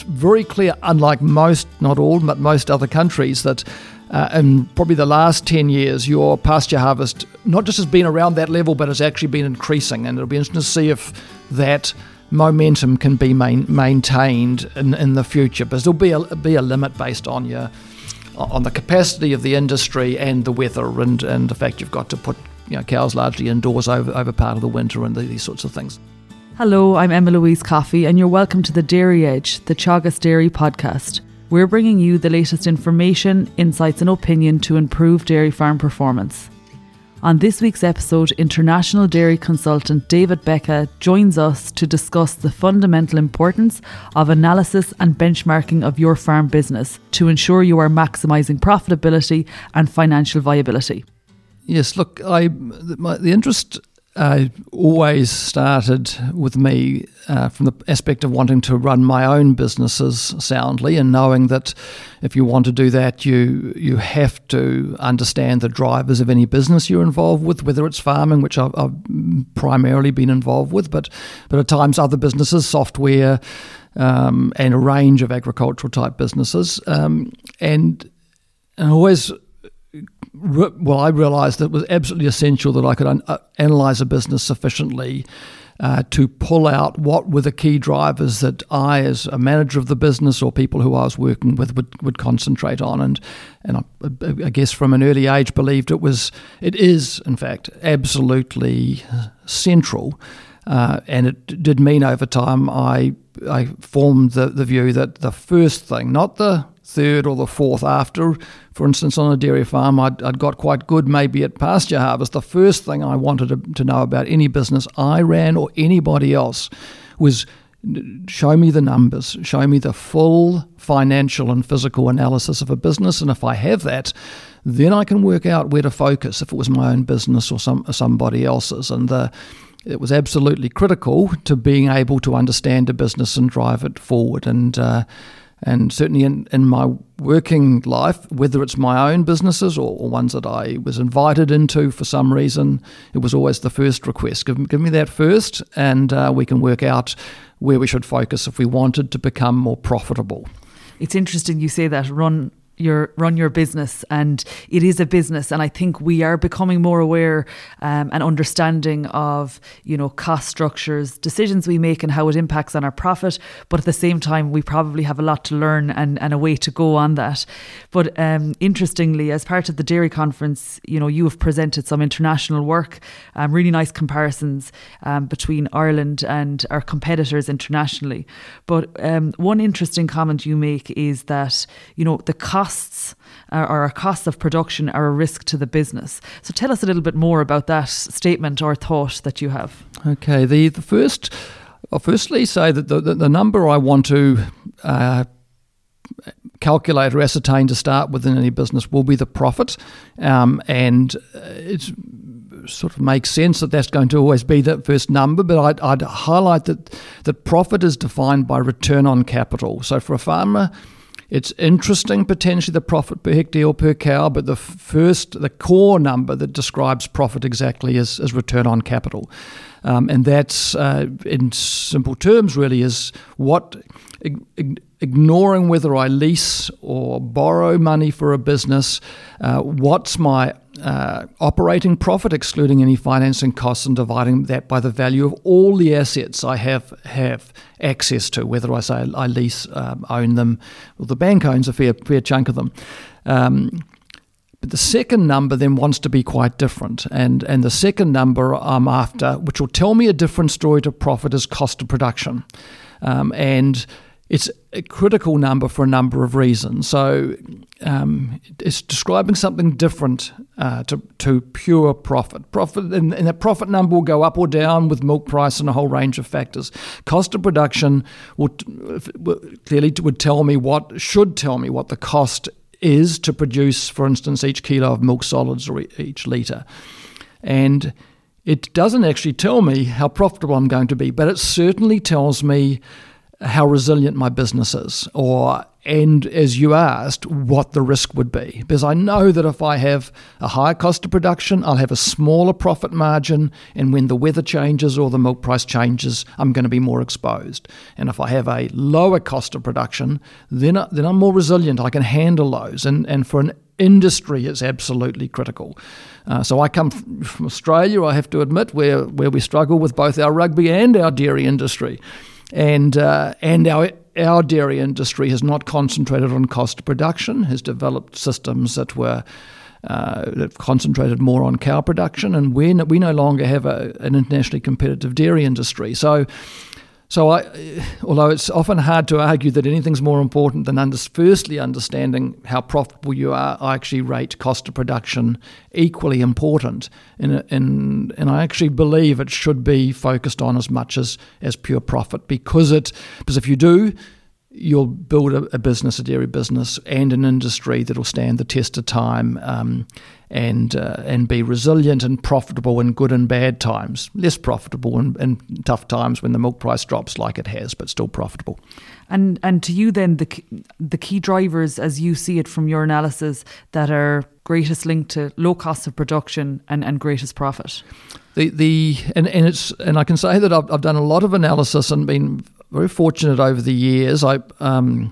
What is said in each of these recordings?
it's very clear, unlike most, not all, but most other countries, that uh, in probably the last 10 years, your pasture harvest not just has been around that level, but has actually been increasing. And it'll be interesting to see if that momentum can be main, maintained in, in the future. But there'll be a, be a limit based on your on the capacity of the industry and the weather and, and the fact you've got to put you know, cows largely indoors over, over part of the winter and the, these sorts of things. Hello, I'm Emma Louise Coffey, and you're welcome to the Dairy Edge, the Teagasc Dairy podcast. We're bringing you the latest information, insights, and opinion to improve dairy farm performance. On this week's episode, international dairy consultant David Beca joins us to discuss the fundamental importance of analysis and benchmarking of your farm business to ensure you are maximising profitability and financial viability. Yes, look, I my, the interest uh, always started with me uh, from the aspect of wanting to run my own businesses soundly and knowing that if you want to do that, you you have to understand the drivers of any business you're involved with, whether it's farming, which I've, I've primarily been involved with, but but at times other businesses, software, um, and a range of agricultural type businesses, um, and and always well, I realised that it was absolutely essential that I could un- uh, analyse a business sufficiently uh, to pull out what were the key drivers that I, as a manager of the business or people who I was working with, would, would concentrate on. And and I, I guess from an early age believed it was it is in fact absolutely central. Uh, and it did mean over time I I formed the, the view that the first thing, not the third or the fourth after. For instance, on a dairy farm, I'd, I'd got quite good maybe at pasture harvest. The first thing I wanted to, to know about any business I ran or anybody else was show me the numbers, show me the full financial and physical analysis of a business. And if I have that, then I can work out where to focus if it was my own business or some somebody else's. And the it was absolutely critical to being able to understand a business and drive it forward. And uh, and certainly in, in my working life, whether it's my own businesses or, or, ones that I was invited into for some reason, it was always the first request. Give, give me that first, and uh, we can work out where we should focus if we wanted to become more profitable. It's interesting you say that run your run your business and it is a business and I think we are becoming more aware um, and understanding of you know cost structures decisions we make and how it impacts on our profit but at the same time we probably have a lot to learn and, and a way to go on that. But um, interestingly as part of the dairy conference you know you have presented some international work um, really nice comparisons um, between Ireland and our competitors internationally. But um, one interesting comment you make is that you know the cost costs uh, or our costs of production are a risk to the business. So tell us a little bit more about that statement or thought that you have. Okay, the, the first, I'll firstly say that the, the, the number I want to uh, calculate or ascertain to start with in any business will be the profit. Um, and it sort of makes sense that that's going to always be the first number, but I'd, I'd highlight that, that profit is defined by return on capital. So for a farmer, it's interesting, potentially, the profit per hectare or per cow, but the first, the core number that describes profit exactly is, is return on capital. Um, and that's, uh, in simple terms, really, is what, ignoring whether I lease or borrow money for a business, uh, what's my uh, operating profit, excluding any financing costs, and dividing that by the value of all the assets I have have access to, whether I say I lease, um, own them, or the bank owns a fair fair chunk of them. Um, but the second number then wants to be quite different, and and the second number I'm after, which will tell me a different story to profit, is cost of production, um, and it's a critical number for a number of reasons. So um, it's describing something different uh, to, to pure profit. Profit and, and that profit number will go up or down with milk price and a whole range of factors. Cost of production would clearly would tell me what should tell me what the cost is to produce, for instance, each kilo of milk solids or each litre, and it doesn't actually tell me how profitable I'm going to be, but it certainly tells me how resilient my business is, or and as you asked, what the risk would be. Because I know that if I have a higher cost of production, I'll have a smaller profit margin, and when the weather changes or the milk price changes, I'm going to be more exposed. And if I have a lower cost of production, then, then I'm more resilient. I can handle those. And, and for an industry, it's absolutely critical. Uh, so I come from Australia, I have to admit, where, where we struggle with both our rugby and our dairy industry. And, uh, and our our dairy industry has not concentrated on cost of production, has developed systems that were uh, that concentrated more on cow production, and we we no longer have a, an internationally competitive dairy industry. So so, I, although it's often hard to argue that anything's more important than under, firstly understanding how profitable you are, I actually rate cost of production equally important. In, in, and I actually believe it should be focused on as much as, as pure profit because it because if you do, you'll build a, a, business, a dairy business, and an industry that'll stand the test of time um, and uh, and be resilient and profitable in good and bad times. Less profitable in, in, tough times when the milk price drops, like it has, but still profitable. And and to you then the the key drivers, as you see it from your analysis, that are greatest linked to low cost of production and, and greatest profit. The the and, and it's and I can say that I've, I've done a lot of analysis and been very fortunate over the years. I um,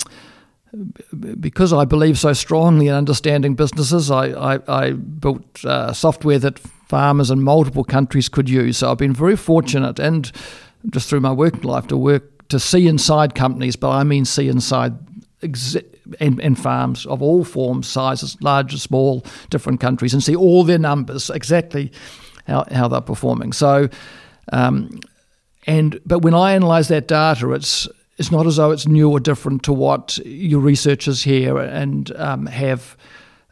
because I believe so strongly in understanding businesses, I, I, I built uh, software that farmers in multiple countries could use. So I've been very fortunate, and just through my working life, to work to see inside companies, but I mean see inside exi- and, and, farms of all forms, sizes, large or small, different countries, and see all their numbers exactly how, how they're performing. So. Um, and but when I analyse that data, it's it's not as though it's new or different to what your researchers here and um, have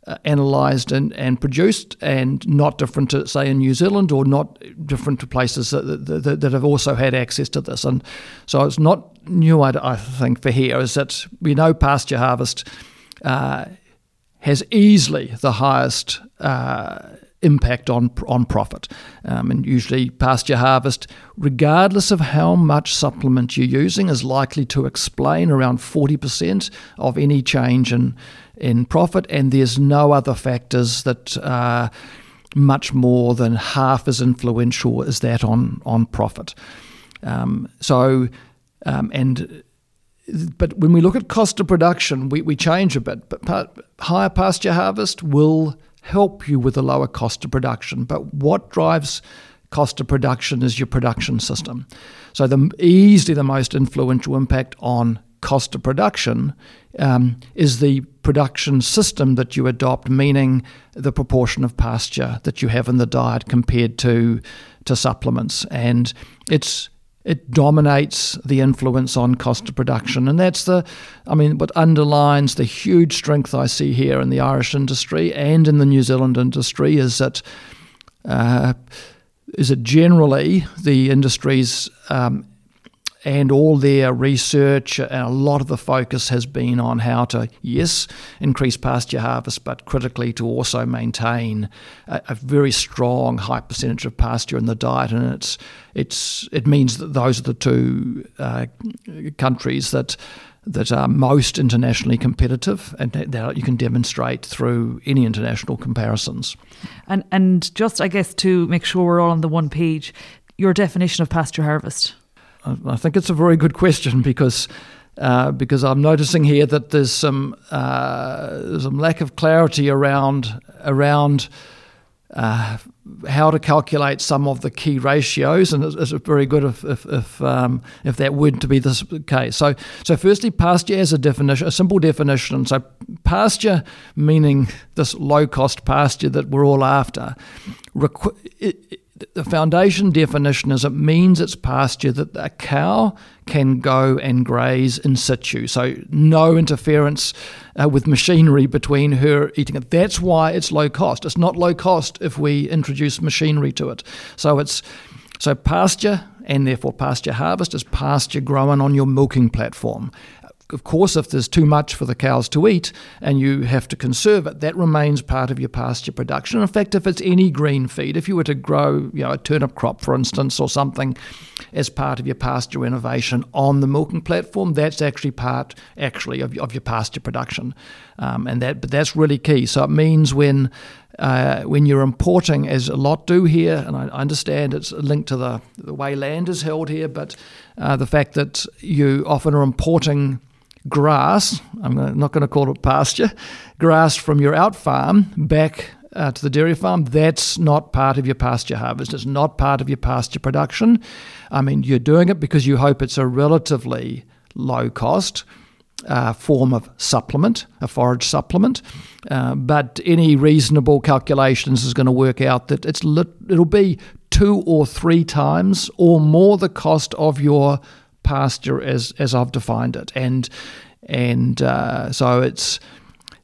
uh, analysed and, and produced, and not different to say in New Zealand or not different to places that, that, that have also had access to this. And so it's not new, I, I think, for here is that we know pasture harvest uh, has easily the highest. Uh, impact on on profit. Um, and usually, pasture harvest, regardless of how much supplement you're using, is likely to explain around 40% of any change in in profit. And there's no other factors that are much more than half as influential as that on on profit. Um, so, um, and but when we look at cost of production, we, we change a bit. But higher pasture harvest will help you with a lower cost of production. But what drives cost of production is your production system. So the easily the most influential impact on cost of production um, is the production system that you adopt, meaning the proportion of pasture that you have in the diet compared to to supplements. And it's it dominates the influence on cost of production. And that's the, I mean, what underlines the huge strength I see here in the Irish industry and in the New Zealand industry is that. Uh, is generally the industries um, and all their research and a lot of the focus has been on how to, yes, increase pasture harvest, but critically to also maintain a, a very strong high percentage of pasture in the diet. And it's, it's, it means that those are the two uh, countries that that are most internationally competitive, and that you can demonstrate through any international comparisons. And and just I guess to make sure we're all on the one page, your definition of pasture harvest. I think it's a very good question because uh, because I'm noticing here that there's some uh, some lack of clarity around around uh, how to calculate some of the key ratios, and it's, it's very good if if if, um, if that were to be the case. So so firstly, pasture as a definition, a simple definition. So pasture meaning this low cost pasture that we're all after. Requ- it, the foundation definition is it means it's pasture that a cow can go and graze in situ. So no interference uh, with machinery between her eating it. That's why it's low cost. It's not low cost if we introduce machinery to it. So it's so pasture and therefore pasture harvest is pasture growing on your milking platform of course, if there's too much for the cows to eat and you have to conserve it, that remains part of your pasture production. In fact, if it's any green feed, if you were to grow, you know, a turnip crop, for instance, or something, as part of your pasture renovation on the milking platform. That's actually part actually of, of your pasture production, um, and that but that's really key. So it means when uh, when you're importing, as a lot do here, and I understand it's linked to the, the way land is held here, but uh, the fact that you often are importing grass, I'm not going to call it pasture, grass from your out farm back uh, to the dairy farm, that's not part of your pasture harvest. It's not part of your pasture production. I mean, you're doing it because you hope it's a relatively low cost uh, form of supplement, a forage supplement. Uh, but any reasonable calculations is going to work out that it's lit, it'll be two or three times or more the cost of your pasture as as I've defined it, and and uh, so it's.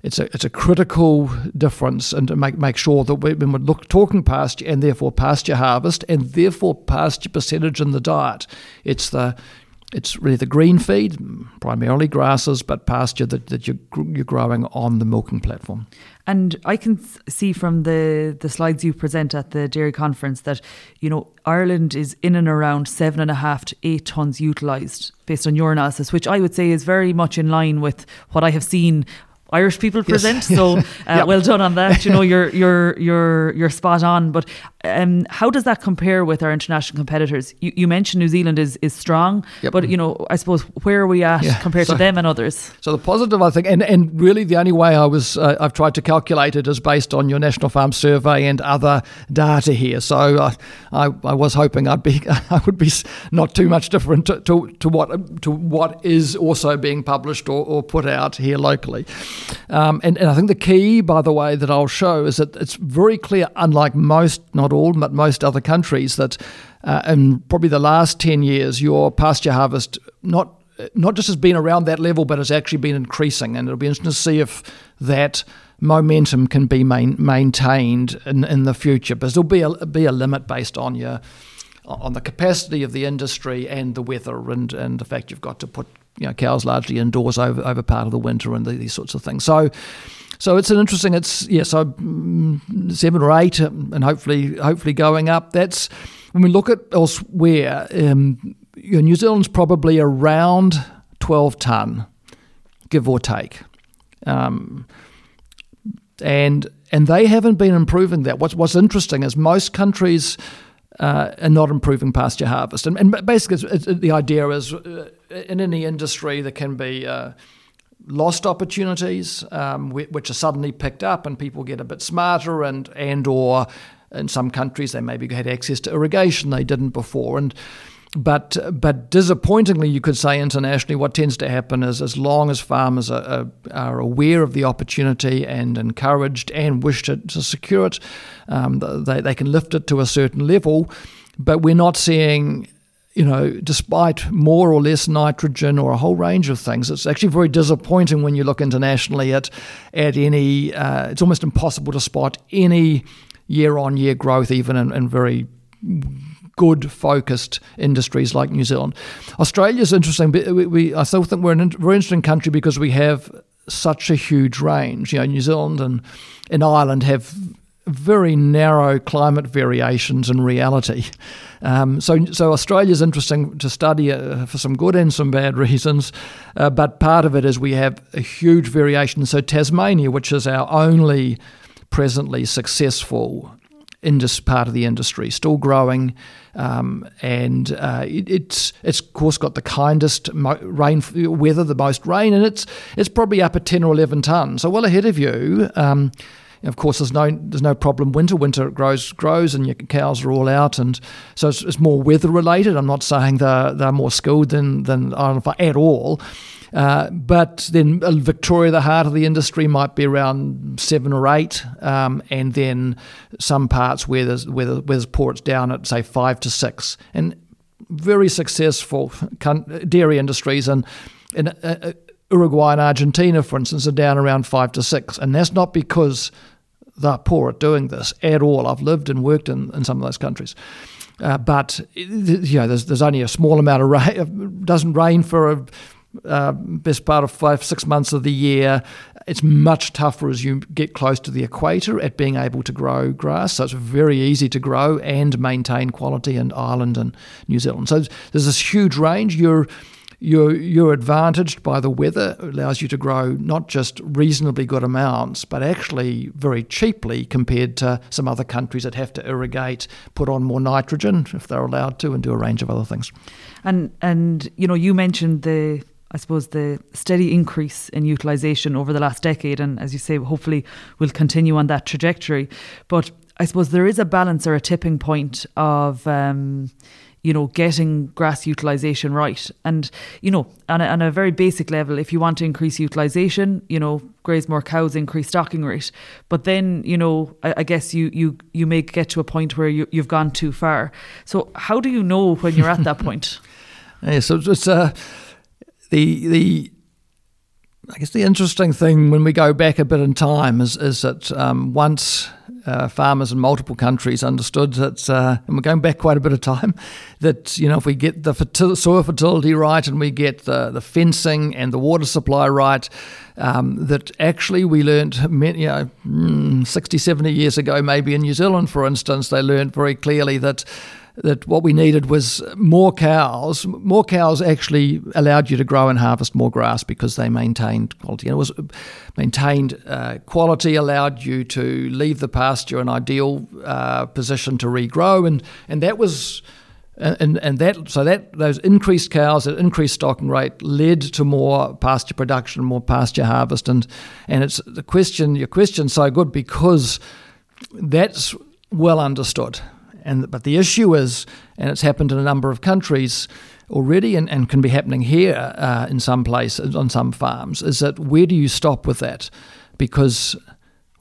It's a, it's a critical difference, and to make, make sure that we, when we're look, talking pasture and therefore pasture harvest and therefore pasture percentage in the diet, it's the it's really the green feed, primarily grasses, but pasture that, that you're, you're growing on the milking platform. And I can see from the, the slides you present at the dairy conference that, you know, Ireland is in and around seven and a half to eight tonnes utilised based on your analysis, which I would say is very much in line with what I have seen Irish people present. Yes. So uh, yep. well done on that. You know, you're you're you're you're spot on. But um, how does that compare with our international competitors? You, you mentioned New Zealand is is strong, yep. but you know, I suppose where are we at yeah. compared so, to them and others? So the positive, I think, and and really the only way I was uh, I've tried to calculate it is based on your National Farm Survey and other data here. So uh, I I was hoping I'd be I would be not too much different to, to, to what to what is also being published or, or put out here locally. Um, and, and I think the key, by the way, that I'll show is that it's very clear, unlike most, not all, but most other countries, that uh, in probably the last 10 years, your pasture harvest not not just has been around that level, but has actually been increasing. And it'll be interesting to see if that momentum can be main, maintained in, in the future. But there'll be a, be a limit based on your on the capacity of the industry and the weather and, and the fact you've got to put you know, cows largely indoors over, over part of the winter and the, these sorts of things. So, so it's an interesting. It's yeah, so mm, seven or eight, and hopefully, hopefully going up. That's when we look at elsewhere. Um, you know, New Zealand's probably around twelve ton, give or take, um, and and they haven't been improving that. What's what's interesting is most countries uh, and not improving pasture harvest. And, and basically, it's, it's, the idea is uh, in any industry there can be uh, lost opportunities um, which are suddenly picked up, and people get a bit smarter, and and or in some countries they maybe had access to irrigation they didn't before, and but but disappointingly, you could say internationally, what tends to happen is as long as farmers are, are aware of the opportunity and encouraged and wish to, to secure it, um, they, they can lift it to a certain level. But we're not seeing you know, despite more or less nitrogen or a whole range of things, it's actually very disappointing when you look internationally at at any. Uh, it's almost impossible to spot any year-on-year growth, even in, in very good focused industries like New Zealand. Australia is interesting. We, we, I still think we're a very interesting country because we have such a huge range. You know, New Zealand and, and Ireland have very narrow climate variations in reality. Um, so, so Australia is interesting to study uh, for some good and some bad reasons, uh, but part of it is we have a huge variation. So Tasmania, which is our only presently successful indus- part of the industry, still growing, um, and uh, it, it's it's of course got the kindest mo- rain weather, the most rain, and it's it's probably up at ten or eleven tons, so well ahead of you. Um, of course, there's no there's no problem. Winter, winter it grows grows, and your cows are all out, and so it's, it's more weather related. I'm not saying they're they're more skilled than than Ireland at all, uh, but then uh, Victoria, the heart of the industry, might be around seven or eight, um, and then some parts where there's where, where there's ports down at say five to six, and very successful dairy industries and. in uh, uh, Uruguay and Argentina, for instance, are down around five to six, and that's not because they're poor at doing this at all. I've lived and worked in, in some of those countries. Uh, but you know, there's, there's only a small amount of rain. It doesn't rain for a uh, best part of five, six months of the year. It's much tougher as you get close to the equator at being able to grow grass. So it's very easy to grow and maintain quality in Ireland and New Zealand. So there's this huge range. You're you're, you're advantaged by the weather. It allows you to grow not just reasonably good amounts, but actually very cheaply compared to some other countries that have to irrigate, put on more nitrogen if they're allowed to, and do a range of other things. And and you know you mentioned the I suppose the steady increase in utilisation over the last decade, and as you say, hopefully will continue on that trajectory. But I suppose there is a balance or a tipping point of. Um, you know, getting grass utilisation right. And, you know, on a, on a very basic level, if you want to increase utilisation, you know, graze more cows, increase stocking rate. But then, you know, I, I guess you, you, you may get to a point where you, you've gone too far. So how do you know when you're at that point? Yeah, so it's uh, the, the, I guess the interesting thing when we go back a bit in time is, is that um, once uh, farmers in multiple countries understood that, uh, and we're going back quite a bit of time, that you know if we get the fertil- soil fertility right and we get the, the fencing and the water supply right, um, that actually we learned, you know, mm, 60, 70 years ago, maybe in New Zealand, for instance, they learned very clearly that that what we needed was more cows. More cows actually allowed you to grow and harvest more grass because they maintained quality. And it was maintained uh, quality allowed you to leave the pasture in ideal uh, position to regrow, and and that was. And, and that so that those increased cows, that increased stocking rate, led to more pasture production, more pasture harvest, and and it's the question. Your question's so good because that's well understood. And but the issue is, and it's happened in a number of countries already, and, and can be happening here uh, in some places on some farms, is that where do you stop with that? Because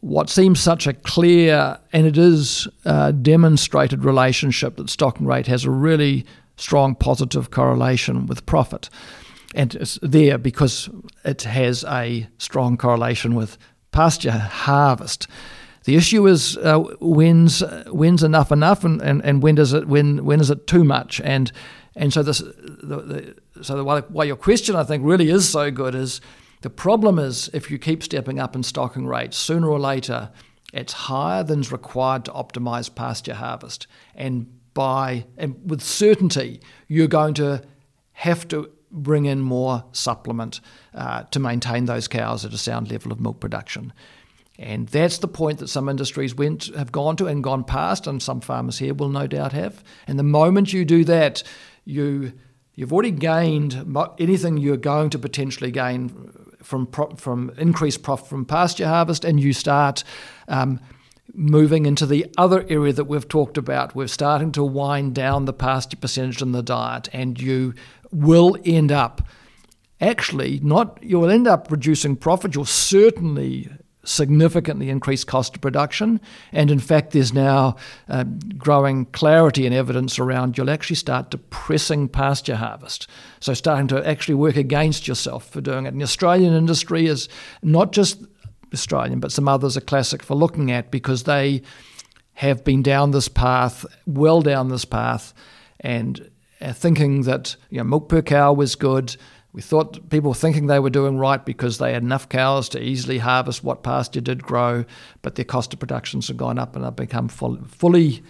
what seems such a clear and it is a demonstrated relationship that stocking rate has a really strong positive correlation with profit. And it's there because it has a strong correlation with pasture harvest. The issue is uh, when's when's enough enough, and, and, and when does it when when is it too much? And and so this the, the, so the, why, your question I think really is so good is the problem is if you keep stepping up in stocking rates, sooner or later it's higher than's required to optimize pasture harvest, and by and with certainty you're going to have to bring in more supplement uh, to maintain those cows at a sound level of milk production. And that's the point that some industries went have gone to and gone past, and some farmers here will no doubt have. And the moment you do that, you you've already gained anything you're going to potentially gain from from increased profit from pasture harvest, and you start. Um, moving into the other area that we've talked about, we're starting to wind down the pasture percentage in the diet, and you will end up actually not you'll end up reducing profit. You'll certainly significantly increased cost of production. And in fact, there's now uh, growing clarity and evidence around you'll actually start depressing pasture harvest. So, starting to actually work against yourself for doing it. And the Australian industry is not just Australian, but some others are classic for looking at because they have been down this path, well down this path, and uh, thinking that you know, milk per cow was good we thought people thinking they were doing right because they had enough cows to easily harvest what pasture did grow, but their cost of productions have gone up and have become full, fully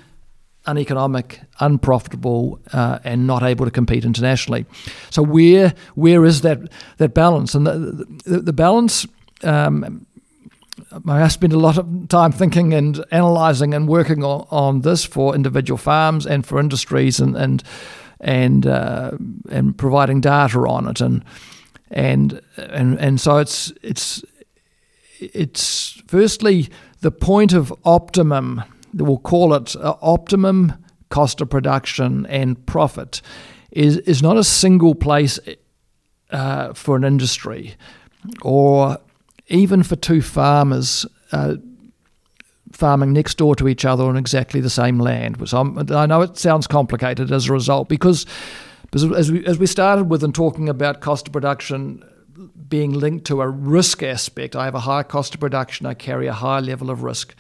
uneconomic, unprofitable, uh, and not able to compete internationally. So where where is that that balance? And the the, the balance. Um, I spent a lot of time thinking and analysing and working on, on this for individual farms and for industries and, and and uh, and providing data on it, and and and and so it's it's it's firstly the point of optimum. We'll call it uh, optimum cost of production and profit is is not a single place uh, for an industry, or even for two farmers. Uh, farming next door to each other on exactly the same land. Which I'm, i know it sounds complicated as a result because, because as, we, as we started with and talking about cost of production being linked to a risk aspect, I have a higher cost of production, I carry a higher level of risk.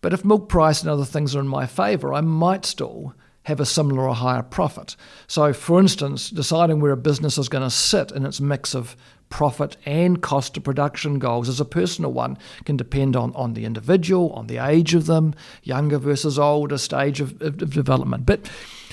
But if milk price and other things are in my favour, I might still have a similar or higher profit. So, for instance, deciding where a business is going to sit in its mix of profit and cost of production goals as a personal one can depend on, on the individual, on the age of them, younger versus older stage of, of, of development. But,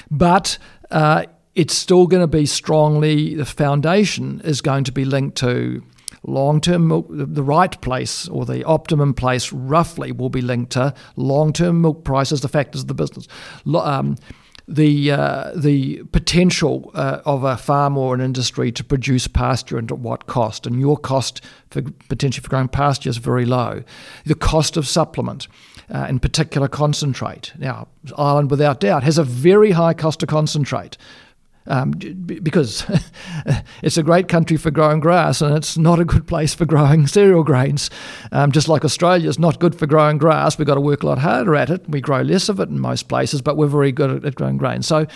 but uh, it's still going to be strongly, the foundation is going to be linked to long term milk, the right place or the optimum place roughly will be linked to long term milk prices, the factors of the business. Um, the uh, the potential uh, of a farm or an industry to produce pasture and at what cost, and your cost for potentially for growing pasture is very low. The cost of supplement, uh, in particular concentrate. Now, Ireland, without doubt, has a very high cost of concentrate um, because it's a great country for growing grass and it's not a good place for growing cereal grains. Um, just like Australia is not good for growing grass, we've got to work a lot harder at it. We grow less of it in most places, but we're very good at, growing grains. So,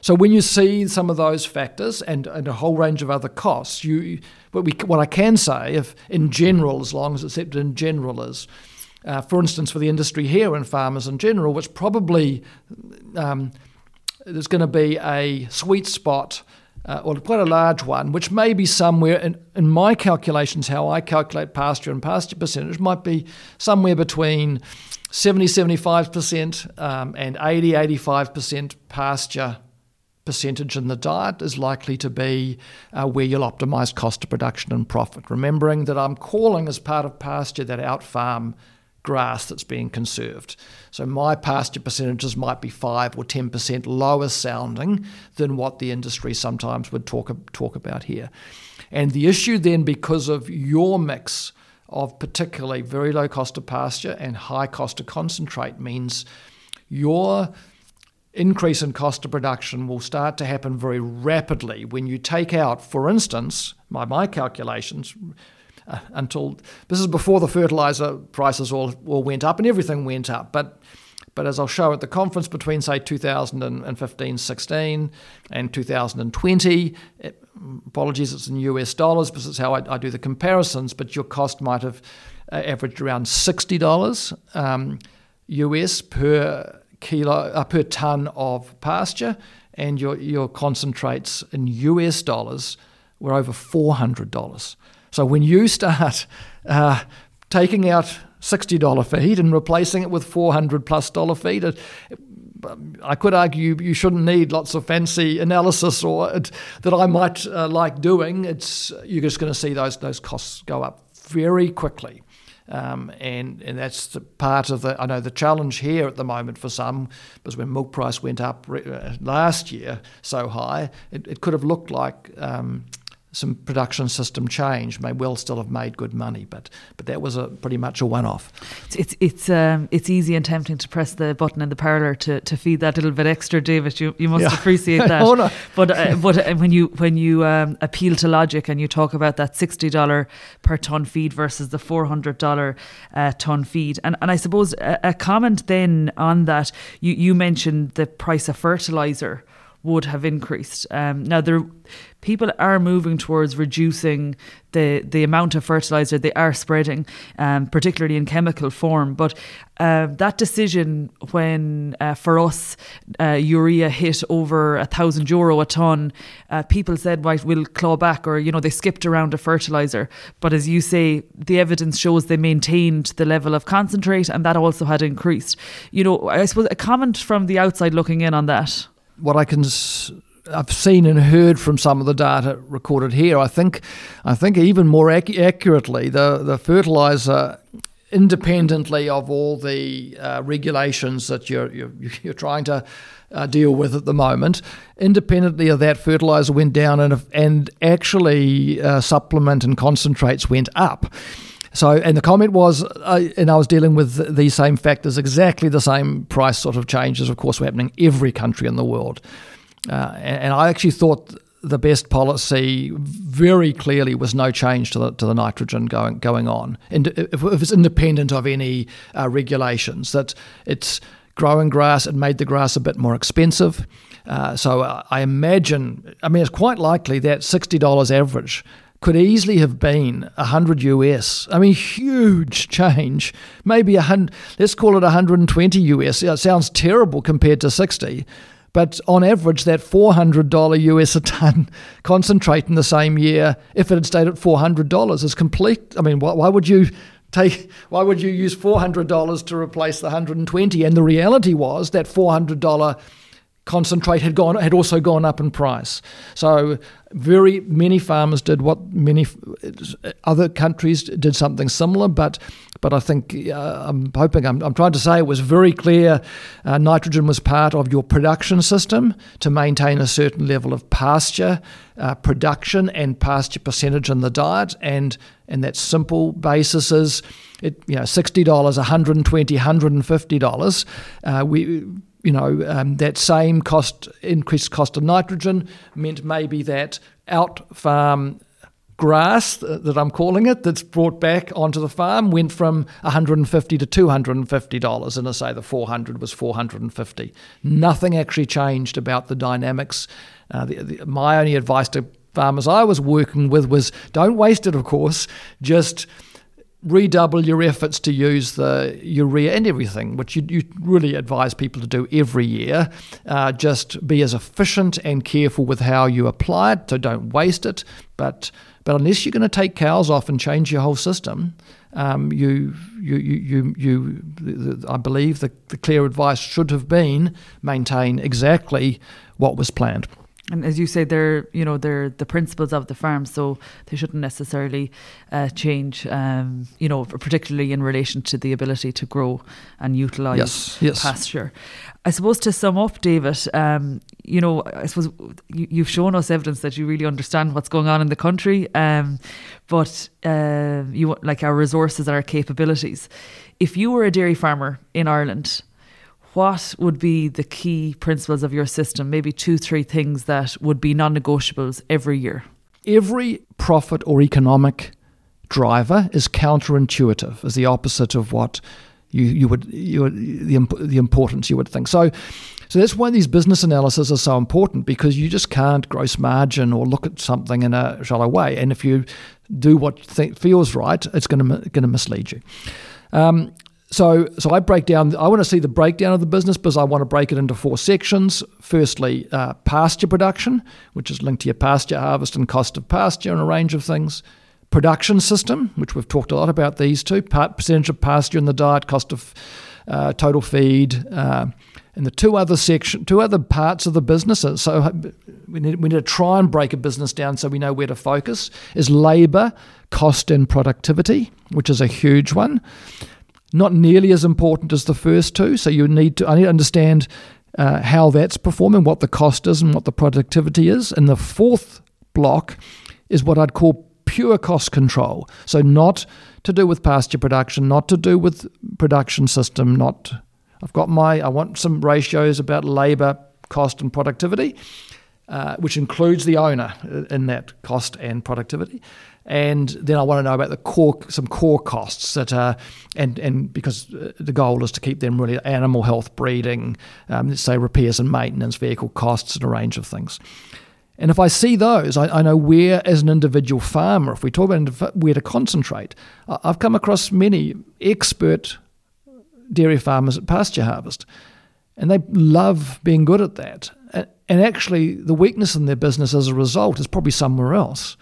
so when you see some of those factors and, and a whole range of other costs, you what, we, what I can say, if in general, as long as it's accepted in general, is uh, for instance, for the industry here and farmers in general, which probably um, there's going to be a sweet spot, uh, or quite a large one, which may be somewhere in, in my calculations, how I calculate pasture and pasture percentage, might be somewhere between 70 75% um, and 80 85% pasture percentage in the diet is likely to be uh, where you'll optimize cost of production and profit. Remembering that I'm calling as part of pasture that out farm grass that's being conserved. So my pasture percentages might be 5 or 10% lower sounding than what the industry sometimes would talk, talk about here. And the issue then, because of your mix of particularly very low cost of pasture and high cost of concentrate, means your increase in cost of production will start to happen very rapidly when you take out, for instance, by my calculations, uh, until this is before the fertilizer prices all, all went up and everything went up. But but as I'll show at the conference between say 2015 16 and 2020, it, apologies, it's in US dollars because it's how I, I, do the comparisons. But your cost might have uh, averaged around sixty dollars um, US per kilo uh, per ton of pasture, and your your concentrates in US dollars were over four hundred dollars. So when you start uh, taking out $60 feed and replacing it with 400 plus dollar feed, it, I could argue you shouldn't need lots of fancy analysis or it, that I might uh, like doing. It's you're just going to see those those costs go up very quickly. Um, and and that's the part of the I know the challenge here at the moment for some was when milk price went up re- uh, last year so high, it, it could have looked like um, some production system change may well still have made good money, but but that was a pretty much a one-off. It's it's um, it's easy and tempting to press the button in the parlour to, to feed that little bit extra, David. You you must yeah. appreciate that. oh, no. But uh, but uh, when you when you um, appeal to logic and you talk about that sixty dollar per ton feed versus the four hundred dollar uh, ton feed, and and I suppose a, a comment then on that you you mentioned the price of fertilizer would have increased. Um, now, there, people are moving towards reducing the the amount of fertilizer they are spreading, um, particularly in chemical form. But uh, that decision, when uh, for us uh, urea hit over a thousand euro a ton, uh, people said, "Right, we'll claw back," or you know, they skipped around a fertilizer. But as you say, the evidence shows they maintained the level of concentrate, and that also had increased. You know, I suppose a comment from the outside looking in on that what I can I've seen and heard from some of the data recorded here, I think I think even more ac- accurately, the the fertilizer independently of all the uh, regulations that you're, you're, you're trying to uh, deal with at the moment. Independently of that, fertilizer went down and and actually uh, supplement and concentrates went up. So, and the comment was, uh, and I was dealing with these same factors, exactly the same price sort of changes, of course, were happening every country in the world. Uh, and, I actually thought the best policy very clearly was no change to the, to the nitrogen going going on, and if, if it's independent of any uh, regulations, that it's growing grass, it made the grass a bit more expensive. Uh, so uh, I imagine, I mean, it's quite likely that $60 average could easily have been 100 US. I mean, huge change. Maybe a hundred, let's call it 120 US. It sounds terrible compared to 60, But on average, that $400 US a ton concentrate in the same year, if it had stayed at $400, is complete. I mean, why, why would you take why would you use $400 to replace the 120 and the reality was that $400 concentrate had gone had also gone up in price. So very many farmers did what many other countries did something similar, but but I think uh, I'm hoping I'm, I'm trying to say it was very clear. Uh, nitrogen was part of your production system to maintain a certain level of pasture uh, production and pasture percentage in the diet, and and that simple basis is it you know sixty dollars, 120 150 dollars. Uh, we you know, um, that same cost, increased cost of nitrogen meant maybe that out farm grass that I'm calling it that's brought back onto the farm went from 150 to 250 dollars. And I say the 400 was 450 nothing actually changed about the dynamics. Uh, the, the, my only advice to farmers I was working with was don't waste it of course. Just redouble your efforts to use the urea and everything, which you, you really advise people to do every year. Uh, just be as efficient and careful with how you apply it, so don't waste it. But but unless you're going to take cows off and change your whole system, um, you, you, you, you, you, I believe the, the clear advice should have been maintain exactly what was planned and as you say, they're you know they're the principles of the farm, so they shouldn't necessarily uh, change. Um, you know, particularly in relation to the ability to grow and utilise yes, yes. pasture. I suppose to sum up, David, um, you know, I suppose you, have shown us evidence that you really understand what's going on in the country, um, but uh, you like our resources and our capabilities. If you were a dairy farmer in Ireland what would be the key principles of your system? Maybe two, three things that would be non negotiables every year. Every profit or economic driver is counterintuitive, is the opposite of what you, you would, you the, the importance you would think. So, so that's why these business analyses are so important because you just can't gross margin or look at something in a shallow way. And if you do what th- feels right, it's going to going to mislead you. Um, so, so I break down. I want to see the breakdown of the business because I want to break it into four sections. Firstly, uh, pasture production, which is linked to your pasture harvest and cost of pasture and a range of things. Production system, which we've talked a lot about these two, percentage of pasture in the diet, cost of uh, total feed, uh, and the two other section, two other parts of the business. So we need, we need to try and break a business down so we know where to focus. Is labour, cost, and productivity, which is a huge one not nearly as important as the first two. So you need to I need to understand uh, how that's performing, what the cost is, and what the productivity is. And the fourth block is what I'd call pure cost control. So not to do with pasture production, not to do with production system, not I've got my I want some ratios about labor, cost, and productivity. Uh, which includes the owner in that cost and productivity and then I want to know about the core, some core costs that are, and and because uh, the goal is to keep them really animal health, breeding, um, let's say repairs and maintenance, vehicle costs, and a range of things. And if I see those, I, I know where, as an individual farmer, if we talk about where to concentrate, I've come across many expert dairy farmers at pasture harvest, and they love being good at that. And actually, the weakness in their business as a result is probably somewhere else.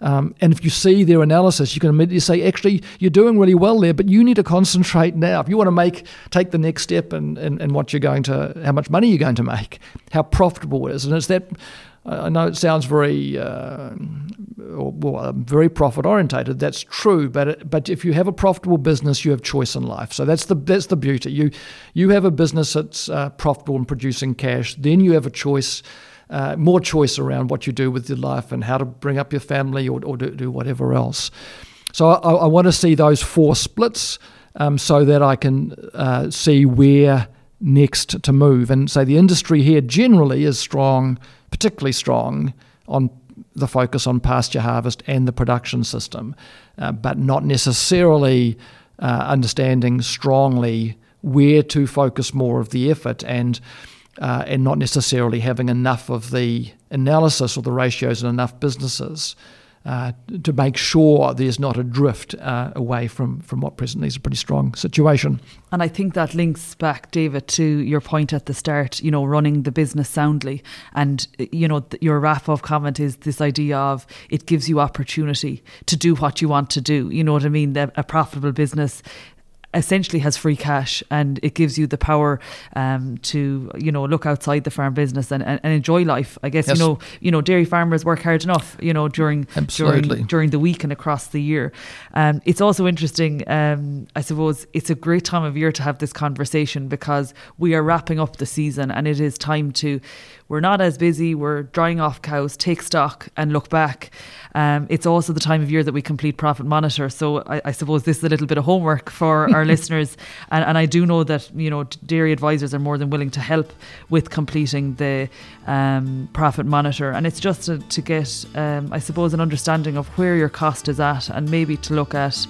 Um, and if you see their analysis, you can immediately say, actually, you're doing really well there, but you need to concentrate now. If you want to make take the next step and in, in, what you're going to, how much money you're going to make, how profitable it is, and it's that. I know it sounds very, uh, well, um, very profit orientated. That's true, but it, but if you have a profitable business, you have choice in life. So that's the that's the beauty. You you have a business that's uh, profitable and producing cash, then you have a choice uh, more choice around what you do with your life and how to bring up your family or, or do, do whatever else. So I, I, want to see those four splits um, so that I can uh, see where next to move. And say the industry here generally is strong, particularly strong on the focus on pasture harvest and the production system, uh, but not necessarily uh, understanding strongly where to focus more of the effort and uh, and not necessarily having enough of the analysis or the ratios in enough businesses uh, to make sure there's not a drift uh, away from, from what presently is a pretty strong situation. And I think that links back, David, to your point at the start, you know, running the business soundly. And, you know, your wrap up comment is this idea of it gives you opportunity to do what you want to do. You know what I mean? A profitable business essentially has free cash and it gives you the power um, to you know look outside the farm business and, and, and enjoy life I guess yes. you know you know dairy farmers work hard enough you know during Absolutely. during during the week and across the year um, it's also interesting um, I suppose it's a great time of year to have this conversation because we are wrapping up the season and it is time to we're not as busy, we're drying off cows, take stock and look back. Um, it's also the time of year that we complete Profit Monitor. So I, I suppose this is a little bit of homework for our listeners. And, and, I do know that, you know, dairy advisors are more than willing to help with completing the um, Profit Monitor. And it's just to, to get, um, I suppose, an understanding of where your cost is at and maybe to look at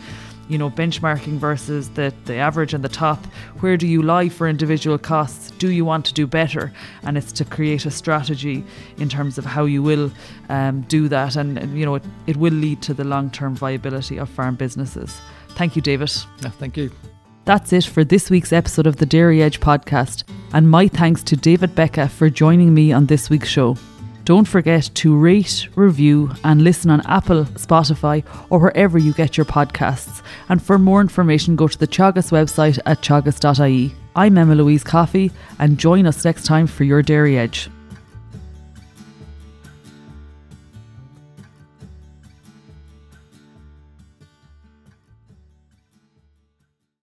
you know, benchmarking versus the, the average and the top. Where do you lie for individual costs? Do you want to do better? And it's to create a strategy in terms of how you will um, do that. And, and, you know, it, it will lead to the long term viability of farm businesses. Thank you, David. Yeah, thank you. That's it for this week's episode of the Dairy Edge podcast. And my thanks to David Beca for joining me on this week's show. Don't forget to rate, review, and listen on Apple, Spotify, or wherever you get your podcasts. And for more information, go to the Teagasc website at teagasc.ie. I'm Emma Louise Coffey, and join us next time for your Dairy Edge.